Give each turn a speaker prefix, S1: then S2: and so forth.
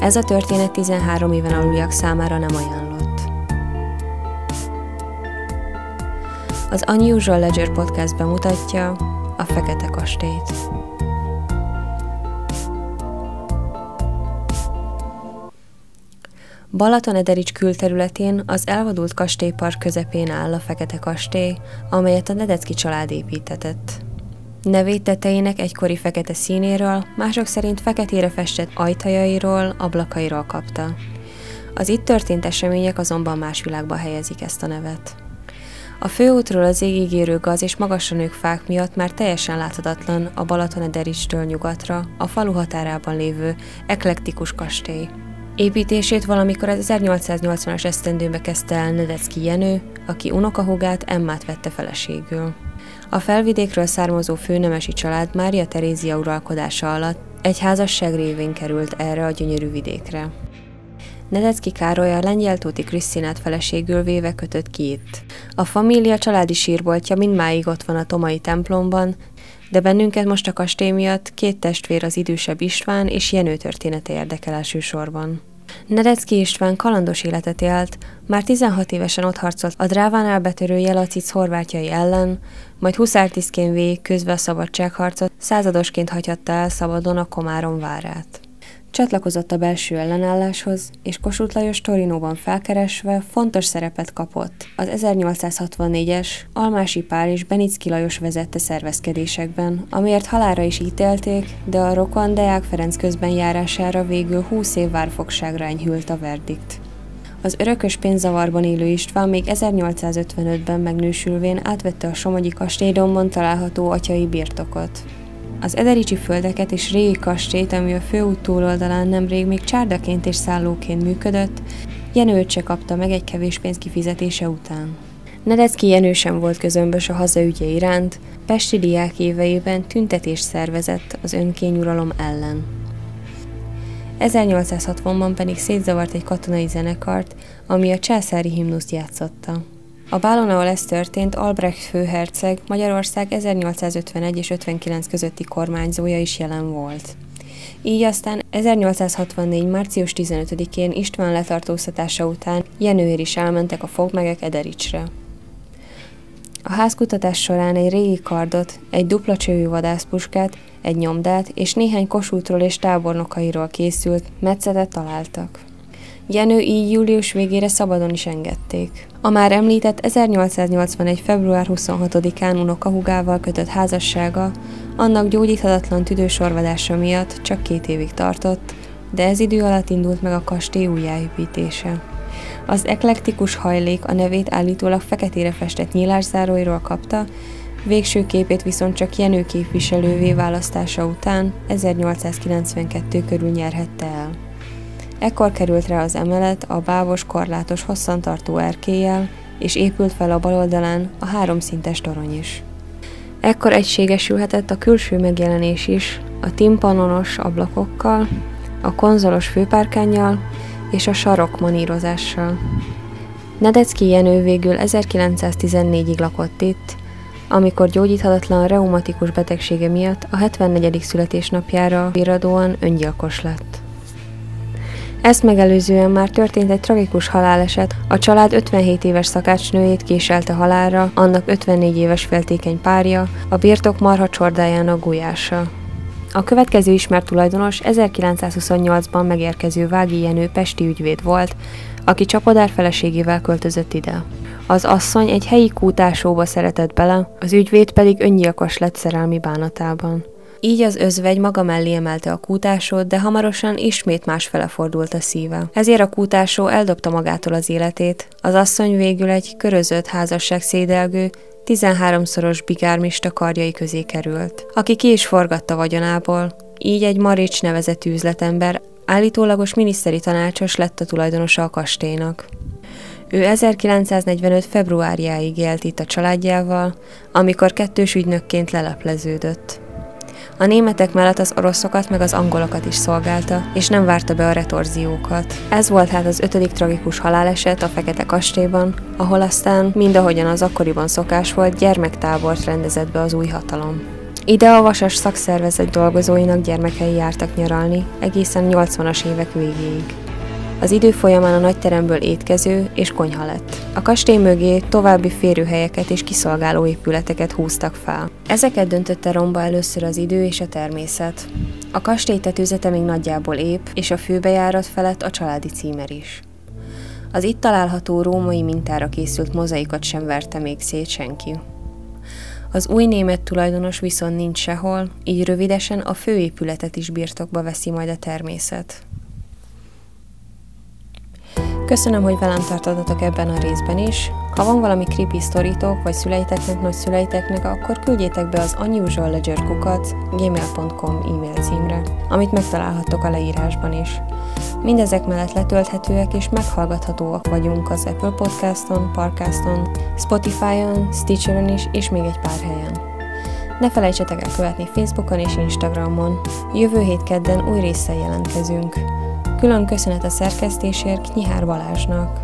S1: Ez a történet 13 éven aluliak számára nem ajánlott. Az Unusual Ledger Podcast bemutatja a Fekete Kastélyt. Balaton-Ederics külterületén az elvadult kastélypark közepén áll a Fekete Kastély, amelyet a Nedecki család építetett. Nevét tetejének egykori fekete színéről, mások szerint feketére festett ajtajairól, ablakairól kapta. Az itt történt események azonban más világba helyezik ezt a nevet. A főútról az égig érő gaz és magasra nők fák miatt már teljesen láthatatlan a Balaton-Edericstől nyugatra, a falu határában lévő eklektikus kastély. Építését valamikor az 1880-as esztendőbe kezdte el Nedecki Jenő, aki unokahúgát Emmát vette feleségül. A felvidékről származó főnemesi család Mária Terézia uralkodása alatt egy házasság révén került erre a gyönyörű vidékre. Nedecki Károly a lengyeltóti Krisztinát feleségül véve kötött ki itt. A família családi sírboltja mindmáig ott van a Tomai templomban, de bennünket most a kastély miatt két testvér az idősebb István és Jenő története érdekel elsősorban. Nedecki István kalandos életet élt, már 16 évesen ott harcolt a Drávánál betörő Jelacic horvátjai ellen, majd huszártisztként végig közve a szabadságharcot, századosként hagyhatta el szabadon a Komárom várát. Csatlakozott a belső ellenálláshoz, és Kossuth Lajos Torinóban felkeresve fontos szerepet kapott az 1864-es Almási Pál és Benicki Lajos vezette szervezkedésekben, amiért halára is ítélték, de a rokon Deák Ferenc közben járására végül 20 év várfogságra enyhült a verdikt. Az örökös pénzavarban élő István még 1855-ben megnősülvén átvette a Somogyi kastélydomban található atyai birtokot. Az Edericsi földeket és régi kastélyt, ami a főút túloldalán nemrég még csárdaként és szállóként működött, Jenőt se kapta meg egy kevés pénz kifizetése után. Nedecki Jenő sem volt közömbös a hazaügye iránt, Pesti diák éveiben tüntetést szervezett az önkényuralom ellen. 1860-ban pedig szétzavart egy katonai zenekart, ami a császári himnuszt játszotta. A bálon, ahol ez történt, Albrecht főherceg Magyarország 1851 és 59 közötti kormányzója is jelen volt. Így aztán 1864. március 15-én István letartóztatása után Jenőér is elmentek a fogmegek Edericsre. A házkutatás során egy régi kardot, egy dupla csőjű vadászpuskát, egy nyomdát és néhány kosútról és tábornokairól készült metszetet találtak. Jenő így július végére szabadon is engedték. A már említett 1881. február 26-án unokahugával kötött házassága annak gyógyíthatatlan tüdősorvadása miatt csak két évig tartott, de ez idő alatt indult meg a kastély újjáépítése. Az eklektikus hajlék a nevét állítólag feketére festett nyílászáróiról kapta, végső képét viszont csak Jenő képviselővé választása után 1892 körül nyerhette el. Ekkor került rá az emelet a bávos korlátos hosszantartó erkélyel, és épült fel a bal oldalán a háromszintes torony is. Ekkor egységesülhetett a külső megjelenés is, a timpanonos ablakokkal, a konzolos főpárkányjal és a sarok manírozással. Nedecki Jenő végül 1914-ig lakott itt, amikor gyógyíthatatlan reumatikus betegsége miatt a 74. születésnapjára viradóan öngyilkos lett. Ezt megelőzően már történt egy tragikus haláleset, a család 57 éves szakácsnőjét késelte halálra, annak 54 éves féltékeny párja, a birtok marha csordájának gulyása. A következő ismert tulajdonos 1928-ban megérkező Vági Jenő pesti ügyvéd volt, aki csapodár feleségével költözött ide. Az asszony egy helyi kútásóba szeretett bele, az ügyvéd pedig öngyilkos lett szerelmi bánatában. Így az özvegy maga mellé emelte a kútásót, de hamarosan ismét másfele fordult a szíve. Ezért a kútásó eldobta magától az életét, az asszony végül egy körözött házasság szédelgő, 13-szoros bigármista karjai közé került, aki ki is forgatta vagyonából, így egy Marics nevezetű üzletember állítólagos miniszteri tanácsos lett a tulajdonosa a kastélynak. Ő 1945. februárjáig élt itt a családjával, amikor kettős ügynökként lelepleződött. A németek mellett az oroszokat meg az angolokat is szolgálta, és nem várta be a retorziókat. Ez volt hát az ötödik tragikus haláleset a Fekete Kastélyban, ahol aztán, mindahogyan az akkoriban szokás volt, gyermektábort rendezett be az új hatalom. Ide a Vasas szakszervezet dolgozóinak gyermekei jártak nyaralni, egészen 80-as évek végéig. Az idő folyamán a nagyteremből étkező és konyha lett. A kastély mögé további férőhelyeket és kiszolgáló épületeket húztak fel. Ezeket döntötte romba először az idő és a természet. A kastély tetőzete még nagyjából ép, és a főbejárat felett a családi címer is. Az itt található római mintára készült mozaikot sem verte még szét senki. Az új német tulajdonos viszont nincs sehol, így rövidesen a főépületet is birtokba veszi majd a természet. Köszönöm, hogy velem tartottatok ebben a részben is. Ha van valami creepy sztoritok, vagy szüleiteknek, nagyszüleiteknek, akkor küldjétek be az unusualledgerkukat gmail.com e-mail címre, amit megtalálhattok a leírásban is. Mindezek mellett letölthetőek és meghallgathatóak vagyunk az Apple Podcaston, Parkaston, Spotify-on, Stitcher-on is, és még egy pár helyen. Ne felejtsetek el követni Facebookon és Instagramon. Jövő hét kedden új résszel jelentkezünk. Külön köszönet a szerkesztésért Nyihár Balázsnak.